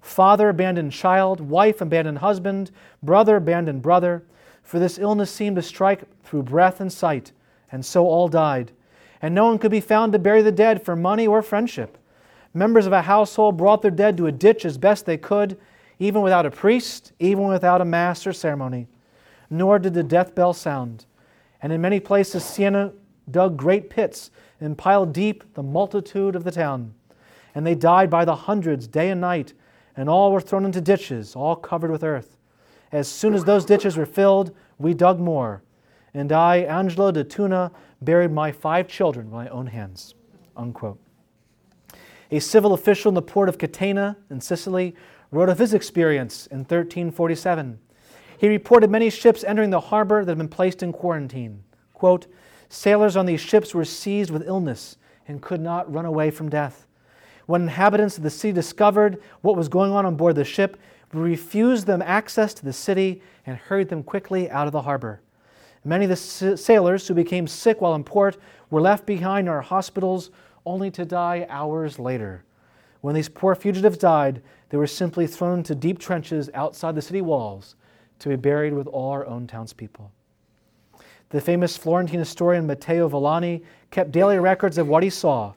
[SPEAKER 3] Father abandoned child, wife abandoned husband, brother abandoned brother, for this illness seemed to strike through breath and sight, and so all died. And no one could be found to bury the dead for money or friendship. Members of a household brought their dead to a ditch as best they could, even without a priest, even without a mass or ceremony nor did the death bell sound. And in many places, Siena dug great pits and piled deep the multitude of the town. And they died by the hundreds, day and night, and all were thrown into ditches, all covered with earth. As soon as those ditches were filled, we dug more. And I, Angelo de Tura, buried my five children with my own hands. Unquote. A civil official in the port of Catania in Sicily wrote of his experience in 1347. He reported many ships entering the harbor that had been placed in quarantine. Quote, Sailors on these ships were seized with illness and could not run away from death. When inhabitants of the city discovered what was going on on board the ship, we refused them access to the city and hurried them quickly out of the harbor. Many of the sailors who became sick while in port were left behind in our hospitals only to die hours later. When these poor fugitives died, they were simply thrown into deep trenches outside the city walls to be buried with all our own townspeople. The famous Florentine historian Matteo Villani kept daily records of what he saw.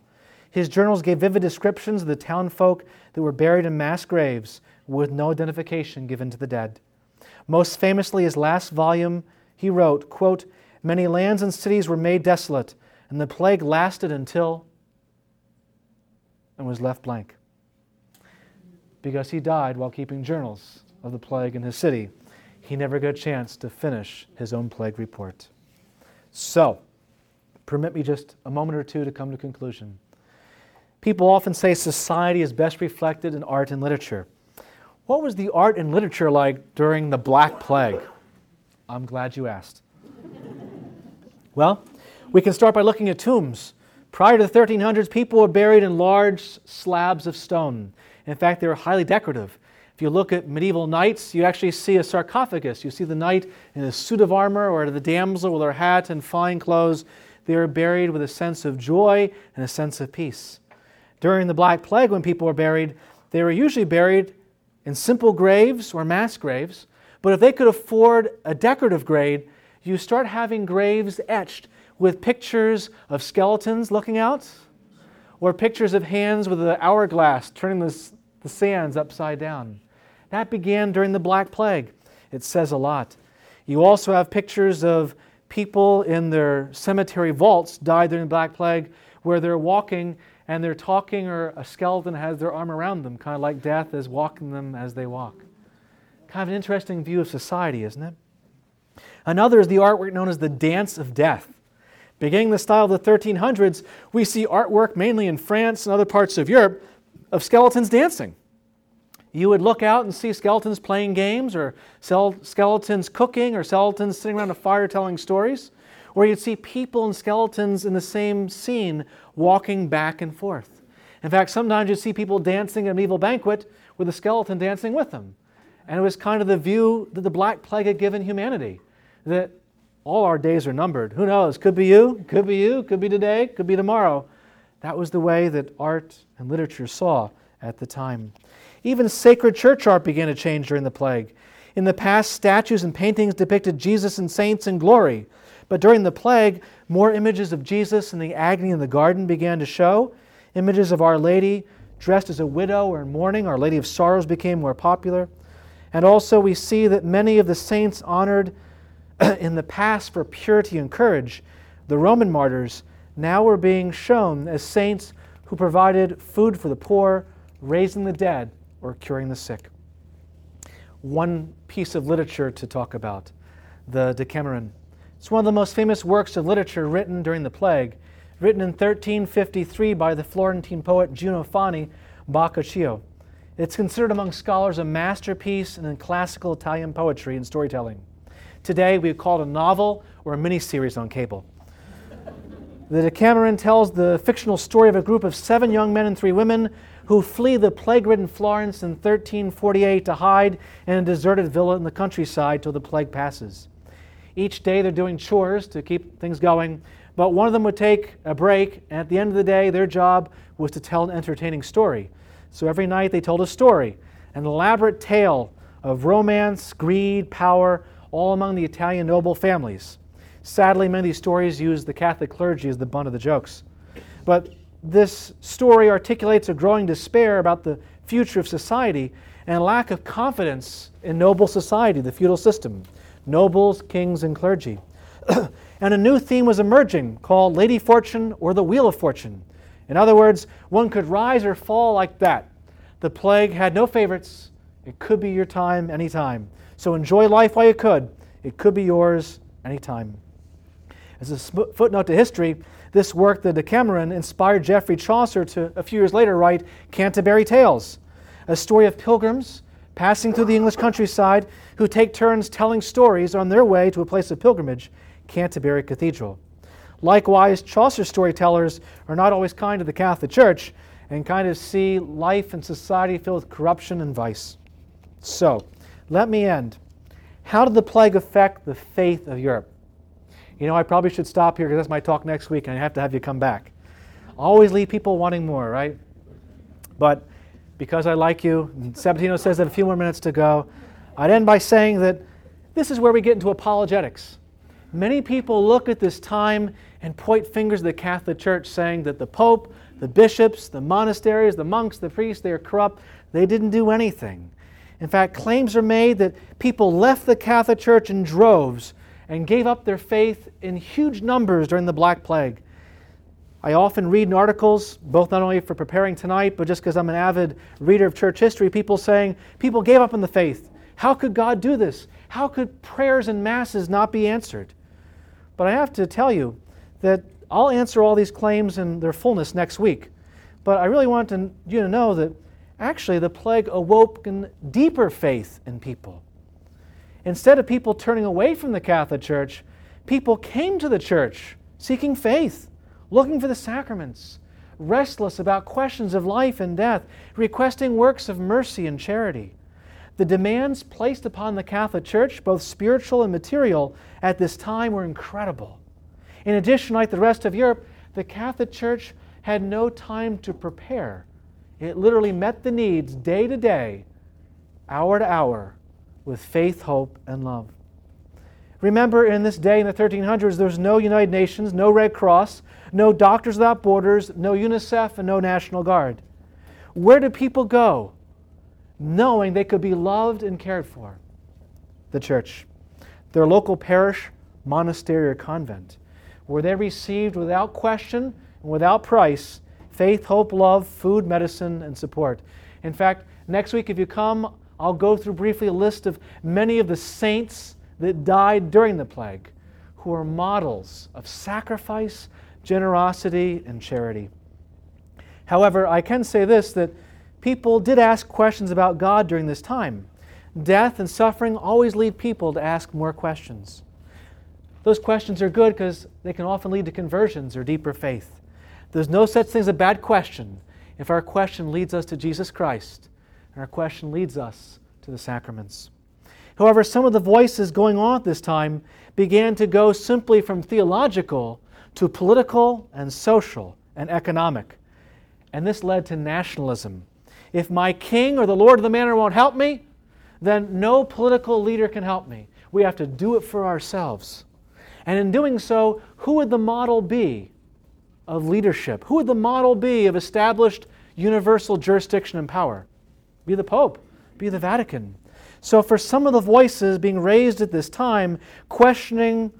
[SPEAKER 3] His journals gave vivid descriptions of the townfolk that were buried in mass graves with no identification given to the dead. Most famously, his last volume, he wrote, quote, Many lands and cities were made desolate, and the plague lasted until and was left blank. Because he died while keeping journals of the plague in his city he never got a chance to finish his own plague report. So, permit me just a moment or two to come to conclusion. People often say society is best reflected in art and literature. What was the art and literature like during the Black Plague? I'm glad you asked. well, we can start by looking at tombs. Prior to the 1300s, people were buried in large slabs of stone. In fact, they were highly decorative. If you look at medieval knights, you actually see a sarcophagus. You see the knight in a suit of armor or the damsel with her hat and fine clothes. They are buried with a sense of joy and a sense of peace. During the Black Plague, when people were buried, they were usually buried in simple graves or mass graves. But if they could afford a decorative grave, you start having graves etched with pictures of skeletons looking out, or pictures of hands with an hourglass turning the, the sands upside down. That began during the Black Plague. It says a lot. You also have pictures of people in their cemetery vaults died during the Black Plague where they're walking and they're talking, or a skeleton has their arm around them, kind of like death is walking them as they walk. Kind of an interesting view of society, isn't it? Another is the artwork known as the Dance of Death. Beginning the style of the 1300s, we see artwork mainly in France and other parts of Europe of skeletons dancing. You would look out and see skeletons playing games, or skeletons cooking, or skeletons sitting around a fire telling stories. Or you'd see people and skeletons in the same scene walking back and forth. In fact, sometimes you'd see people dancing at a medieval banquet with a skeleton dancing with them. And it was kind of the view that the Black Plague had given humanity that all our days are numbered. Who knows? Could be you, could be you, could be today, could be tomorrow. That was the way that art and literature saw at the time. Even sacred church art began to change during the plague. In the past, statues and paintings depicted Jesus and saints in glory. But during the plague, more images of Jesus in the agony in the garden began to show. Images of Our Lady dressed as a widow or in mourning. Our Lady of Sorrows became more popular. And also, we see that many of the saints honored in the past for purity and courage, the Roman martyrs, now were being shown as saints who provided food for the poor, raising the dead, or curing the sick. One piece of literature to talk about the Decameron. It's one of the most famous works of literature written during the plague, written in 1353 by the Florentine poet Giovanni Boccaccio. It's considered among scholars a masterpiece in classical Italian poetry and storytelling. Today, we would call it a novel or a miniseries on cable. The Decameron tells the fictional story of a group of seven young men and three women who flee the plague ridden Florence in 1348 to hide in a deserted villa in the countryside till the plague passes. Each day they're doing chores to keep things going, but one of them would take a break, and at the end of the day, their job was to tell an entertaining story. So every night they told a story, an elaborate tale of romance, greed, power, all among the Italian noble families. Sadly, many of these stories use the Catholic clergy as the butt of the jokes. But this story articulates a growing despair about the future of society and lack of confidence in noble society, the feudal system, nobles, kings, and clergy. and a new theme was emerging called Lady Fortune or the Wheel of Fortune. In other words, one could rise or fall like that. The plague had no favorites. It could be your time anytime. So enjoy life while you could. It could be yours anytime. As a footnote to history, this work, the Decameron, inspired Geoffrey Chaucer to, a few years later, write Canterbury Tales, a story of pilgrims passing through the English countryside who take turns telling stories on their way to a place of pilgrimage, Canterbury Cathedral. Likewise, Chaucer storytellers are not always kind to the Catholic Church and kind of see life and society filled with corruption and vice. So, let me end. How did the plague affect the faith of Europe? You know, I probably should stop here because that's my talk next week and I have to have you come back. Always leave people wanting more, right? But because I like you, Sabatino says that a few more minutes to go, I'd end by saying that this is where we get into apologetics. Many people look at this time and point fingers at the Catholic Church saying that the Pope, the bishops, the monasteries, the monks, the priests, they are corrupt. They didn't do anything. In fact, claims are made that people left the Catholic Church in droves and gave up their faith in huge numbers during the Black Plague. I often read in articles, both not only for preparing tonight, but just because I'm an avid reader of church history, people saying people gave up on the faith. How could God do this? How could prayers and masses not be answered? But I have to tell you that I'll answer all these claims in their fullness next week. But I really want to, you to know that Actually, the plague awoke deeper faith in people. Instead of people turning away from the Catholic Church, people came to the church seeking faith, looking for the sacraments, restless about questions of life and death, requesting works of mercy and charity. The demands placed upon the Catholic Church, both spiritual and material, at this time were incredible. In addition, like the rest of Europe, the Catholic Church had no time to prepare it literally met the needs day to day, hour to hour, with faith, hope, and love. Remember, in this day in the 1300s, there was no United Nations, no Red Cross, no Doctors Without Borders, no UNICEF, and no National Guard. Where did people go knowing they could be loved and cared for? The church, their local parish, monastery, or convent, where they received without question and without price faith, hope, love, food, medicine, and support. In fact, next week, if you come, I'll go through briefly a list of many of the saints that died during the plague who are models of sacrifice, generosity, and charity. However, I can say this that people did ask questions about God during this time. Death and suffering always lead people to ask more questions. Those questions are good because they can often lead to conversions or deeper faith. There's no such thing as a bad question if our question leads us to Jesus Christ and our question leads us to the sacraments. However, some of the voices going on at this time began to go simply from theological to political and social and economic. And this led to nationalism. If my king or the lord of the manor won't help me, then no political leader can help me. We have to do it for ourselves. And in doing so, who would the model be of leadership? Who would the model be of established universal jurisdiction and power? Be the Pope, be the Vatican. So, for some of the voices being raised at this time, questioning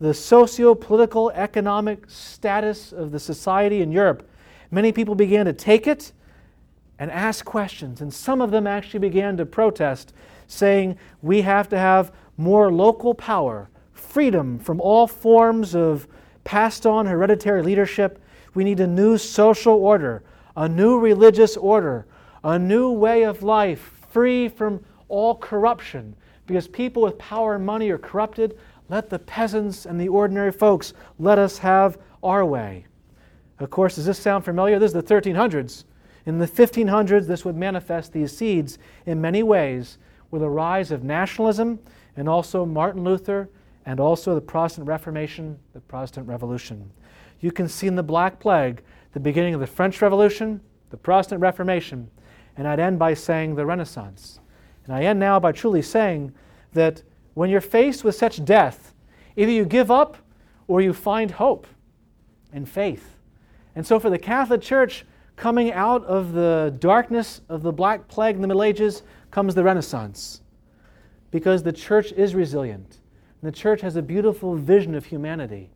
[SPEAKER 3] the socio political economic status of the society in Europe, many people began to take it and ask questions. And some of them actually began to protest, saying, We have to have more local power, freedom from all forms of passed on hereditary leadership. We need a new social order, a new religious order, a new way of life, free from all corruption. Because people with power and money are corrupted, let the peasants and the ordinary folks let us have our way. Of course, does this sound familiar? This is the 1300s. In the 1500s, this would manifest these seeds in many ways with a rise of nationalism and also Martin Luther and also the Protestant Reformation, the Protestant Revolution. You can see in the Black Plague the beginning of the French Revolution, the Protestant Reformation, and I'd end by saying the Renaissance. And I end now by truly saying that when you're faced with such death, either you give up or you find hope and faith. And so for the Catholic Church, coming out of the darkness of the Black Plague in the Middle Ages comes the Renaissance. Because the church is resilient. And the church has a beautiful vision of humanity.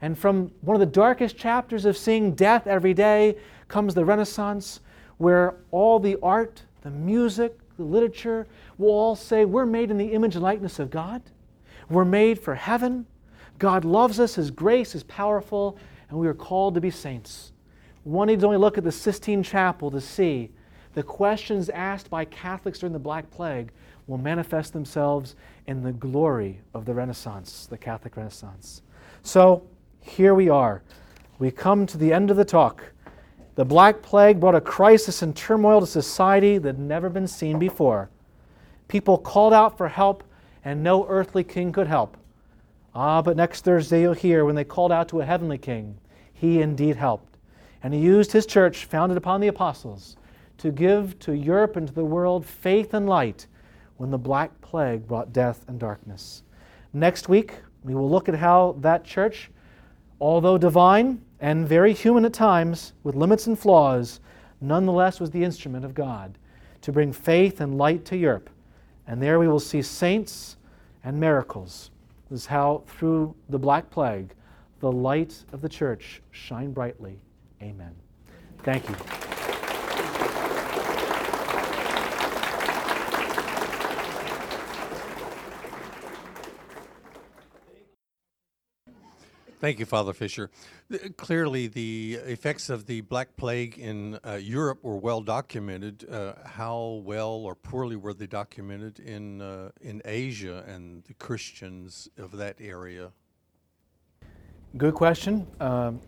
[SPEAKER 3] And from one of the darkest chapters of seeing death every day comes the Renaissance, where all the art, the music, the literature will all say, We're made in the image and likeness of God. We're made for heaven. God loves us. His grace is powerful, and we are called to be saints. One needs only look at the Sistine Chapel to see the questions asked by Catholics during the Black Plague will manifest themselves in the glory of the Renaissance, the Catholic Renaissance. So here we are. We come to the end of the talk. The Black Plague brought a crisis and turmoil to society that had never been seen before. People called out for help, and no earthly king could help. Ah, but next Thursday you'll hear when they called out to a heavenly king, he indeed helped. And he used his church, founded upon the apostles, to give to Europe and to the world faith and light when the Black Plague brought death and darkness. Next week, we will look at how that church, although divine and very human at times, with limits and flaws, nonetheless was the instrument of God to bring faith and light to Europe. And there we will see saints and miracles. This is how, through the Black Plague, the light of the church shine brightly. Amen. Thank you.
[SPEAKER 4] Thank you, Father Fisher. Clearly, the effects of the Black Plague in uh, Europe were well documented. Uh, how well or poorly were they documented in uh, in Asia and the Christians of that area?
[SPEAKER 3] Good question. Um,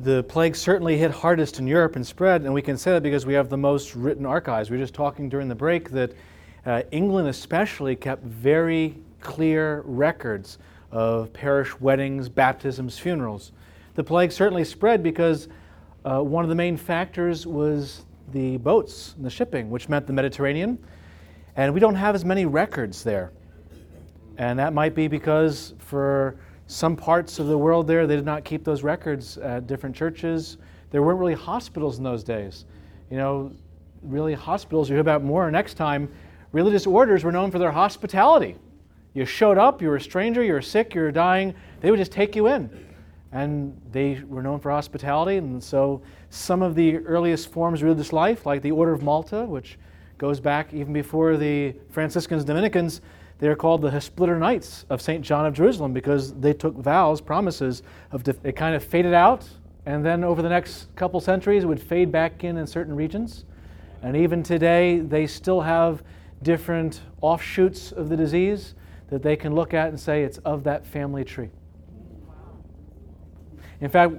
[SPEAKER 3] the plague certainly hit hardest in Europe and spread, and we can say that because we have the most written archives. We were just talking during the break that uh, England, especially, kept very clear records of parish weddings, baptisms, funerals. The plague certainly spread because uh, one of the main factors was the boats and the shipping, which meant the Mediterranean. And we don't have as many records there. And that might be because for some parts of the world there, they did not keep those records at different churches. There weren't really hospitals in those days. You know, really, hospitals, you hear about more next time. Religious orders were known for their hospitality. You showed up, you were a stranger, you were sick, you were dying, they would just take you in. And they were known for hospitality, and so some of the earliest forms of religious life, like the Order of Malta, which goes back even before the Franciscans Dominicans, they are called the Hospitaller Knights of St. John of Jerusalem because they took vows, promises of def- it kind of faded out, and then over the next couple centuries it would fade back in in certain regions. And even today, they still have different offshoots of the disease that they can look at and say it's of that family tree. In fact,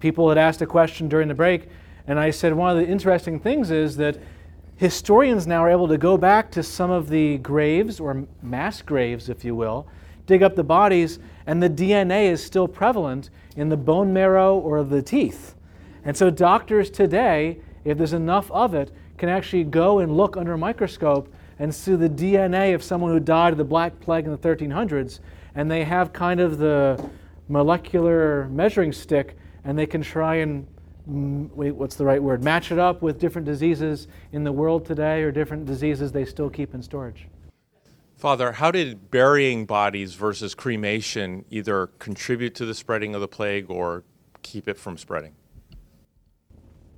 [SPEAKER 3] people had asked a question during the break, and I said one of the interesting things is that historians now are able to go back to some of the graves, or mass graves, if you will, dig up the bodies, and the DNA is still prevalent in the bone marrow or the teeth. And so doctors today, if there's enough of it, can actually go and look under a microscope and see the DNA of someone who died of the Black Plague in the 1300s, and they have kind of the molecular measuring stick, and they can try and mm, wait, what's the right word? Match it up with different diseases in the world today or different diseases they still keep in storage.
[SPEAKER 5] Father, how did burying bodies versus cremation either contribute to the spreading of the plague or keep it from spreading?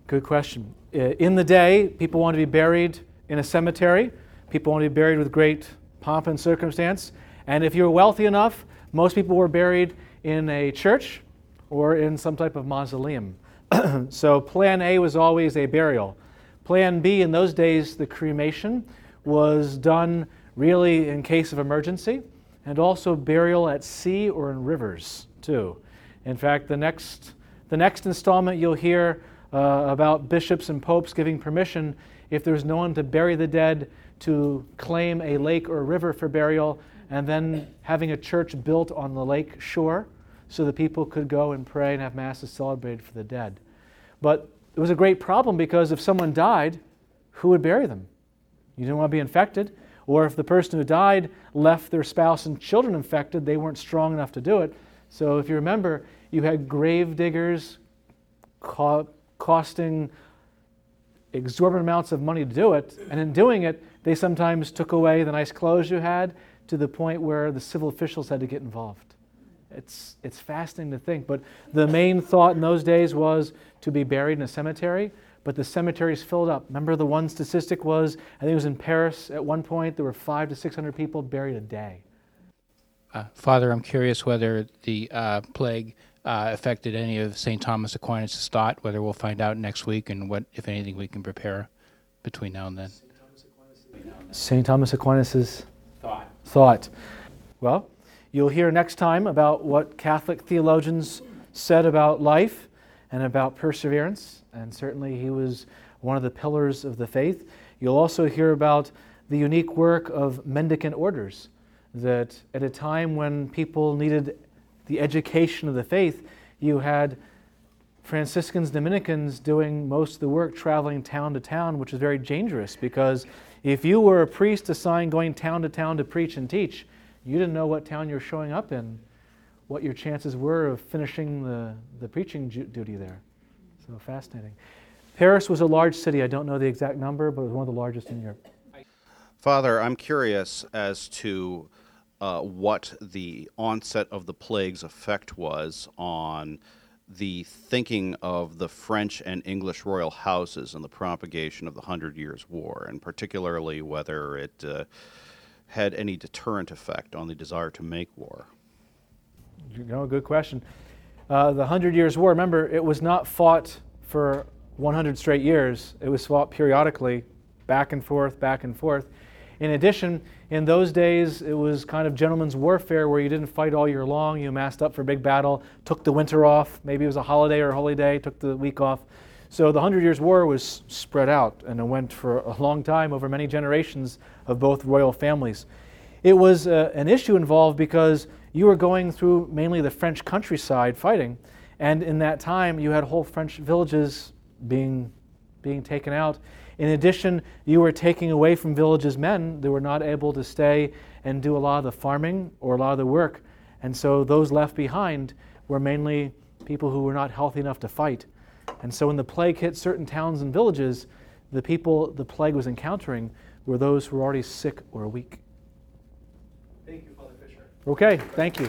[SPEAKER 3] Good question. In the day, people want to be buried in a cemetery. People want to be buried with great pomp and circumstance. And if you're wealthy enough, most people were buried in a church or in some type of mausoleum. so, plan A was always a burial. Plan B in those days, the cremation, was done really in case of emergency, and also burial at sea or in rivers, too. In fact, the next, the next installment you'll hear uh, about bishops and popes giving permission, if there's no one to bury the dead, to claim a lake or river for burial, and then having a church built on the lake shore so that people could go and pray and have masses celebrated for the dead. But it was a great problem because if someone died, who would bury them? You didn't want to be infected. Or if the person who died left their spouse and children infected, they weren't strong enough to do it. So if you remember, you had grave diggers costing exorbitant amounts of money to do it. And in doing it, they sometimes took away the nice clothes you had to the point where the civil officials had to get involved. It's, it's fascinating to think. But the main thought in those days was to be buried in a cemetery but the cemeteries filled up. Remember, the one statistic was I think it was in Paris at one point, there were five to 600 people buried a day.
[SPEAKER 6] Uh, Father, I'm curious whether the uh, plague uh, affected any of St. Thomas Aquinas' thought, whether we'll find out next week, and what, if anything, we can prepare between now and then.
[SPEAKER 3] St. Thomas Aquinas' thought. thought. Well, you'll hear next time about what Catholic theologians said about life and about perseverance and certainly he was one of the pillars of the faith. You'll also hear about the unique work of mendicant orders, that at a time when people needed the education of the faith, you had Franciscans, Dominicans doing most of the work traveling town to town, which is very dangerous because if you were a priest assigned going town to town to preach and teach, you didn't know what town you're showing up in, what your chances were of finishing the, the preaching duty there. So fascinating. Paris was a large city. I don't know the exact number, but it was one of the largest in Europe.
[SPEAKER 7] Father, I'm curious as to uh, what the onset of the plague's effect was on the thinking of the French and English royal houses and the propagation of the Hundred Years' War, and particularly whether it uh, had any deterrent effect on the desire to make war.
[SPEAKER 3] You know, good question. Uh, the Hundred Years' War, remember, it was not fought for 100 straight years. It was fought periodically, back and forth, back and forth. In addition, in those days, it was kind of gentleman's warfare where you didn't fight all year long. You massed up for a big battle, took the winter off. Maybe it was a holiday or a holy day, took the week off. So the Hundred Years' War was spread out and it went for a long time over many generations of both royal families. It was uh, an issue involved because you were going through mainly the French countryside fighting, and in that time you had whole French villages being, being taken out. In addition, you were taking away from villages men that were not able to stay and do a lot of the farming or a lot of the work. And so those left behind were mainly people who were not healthy enough to fight. And so when the plague hit certain towns and villages, the people the plague was encountering were those who were already sick or weak. Thank you, Father Fisher. Okay, thank you.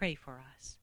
[SPEAKER 1] pray for us.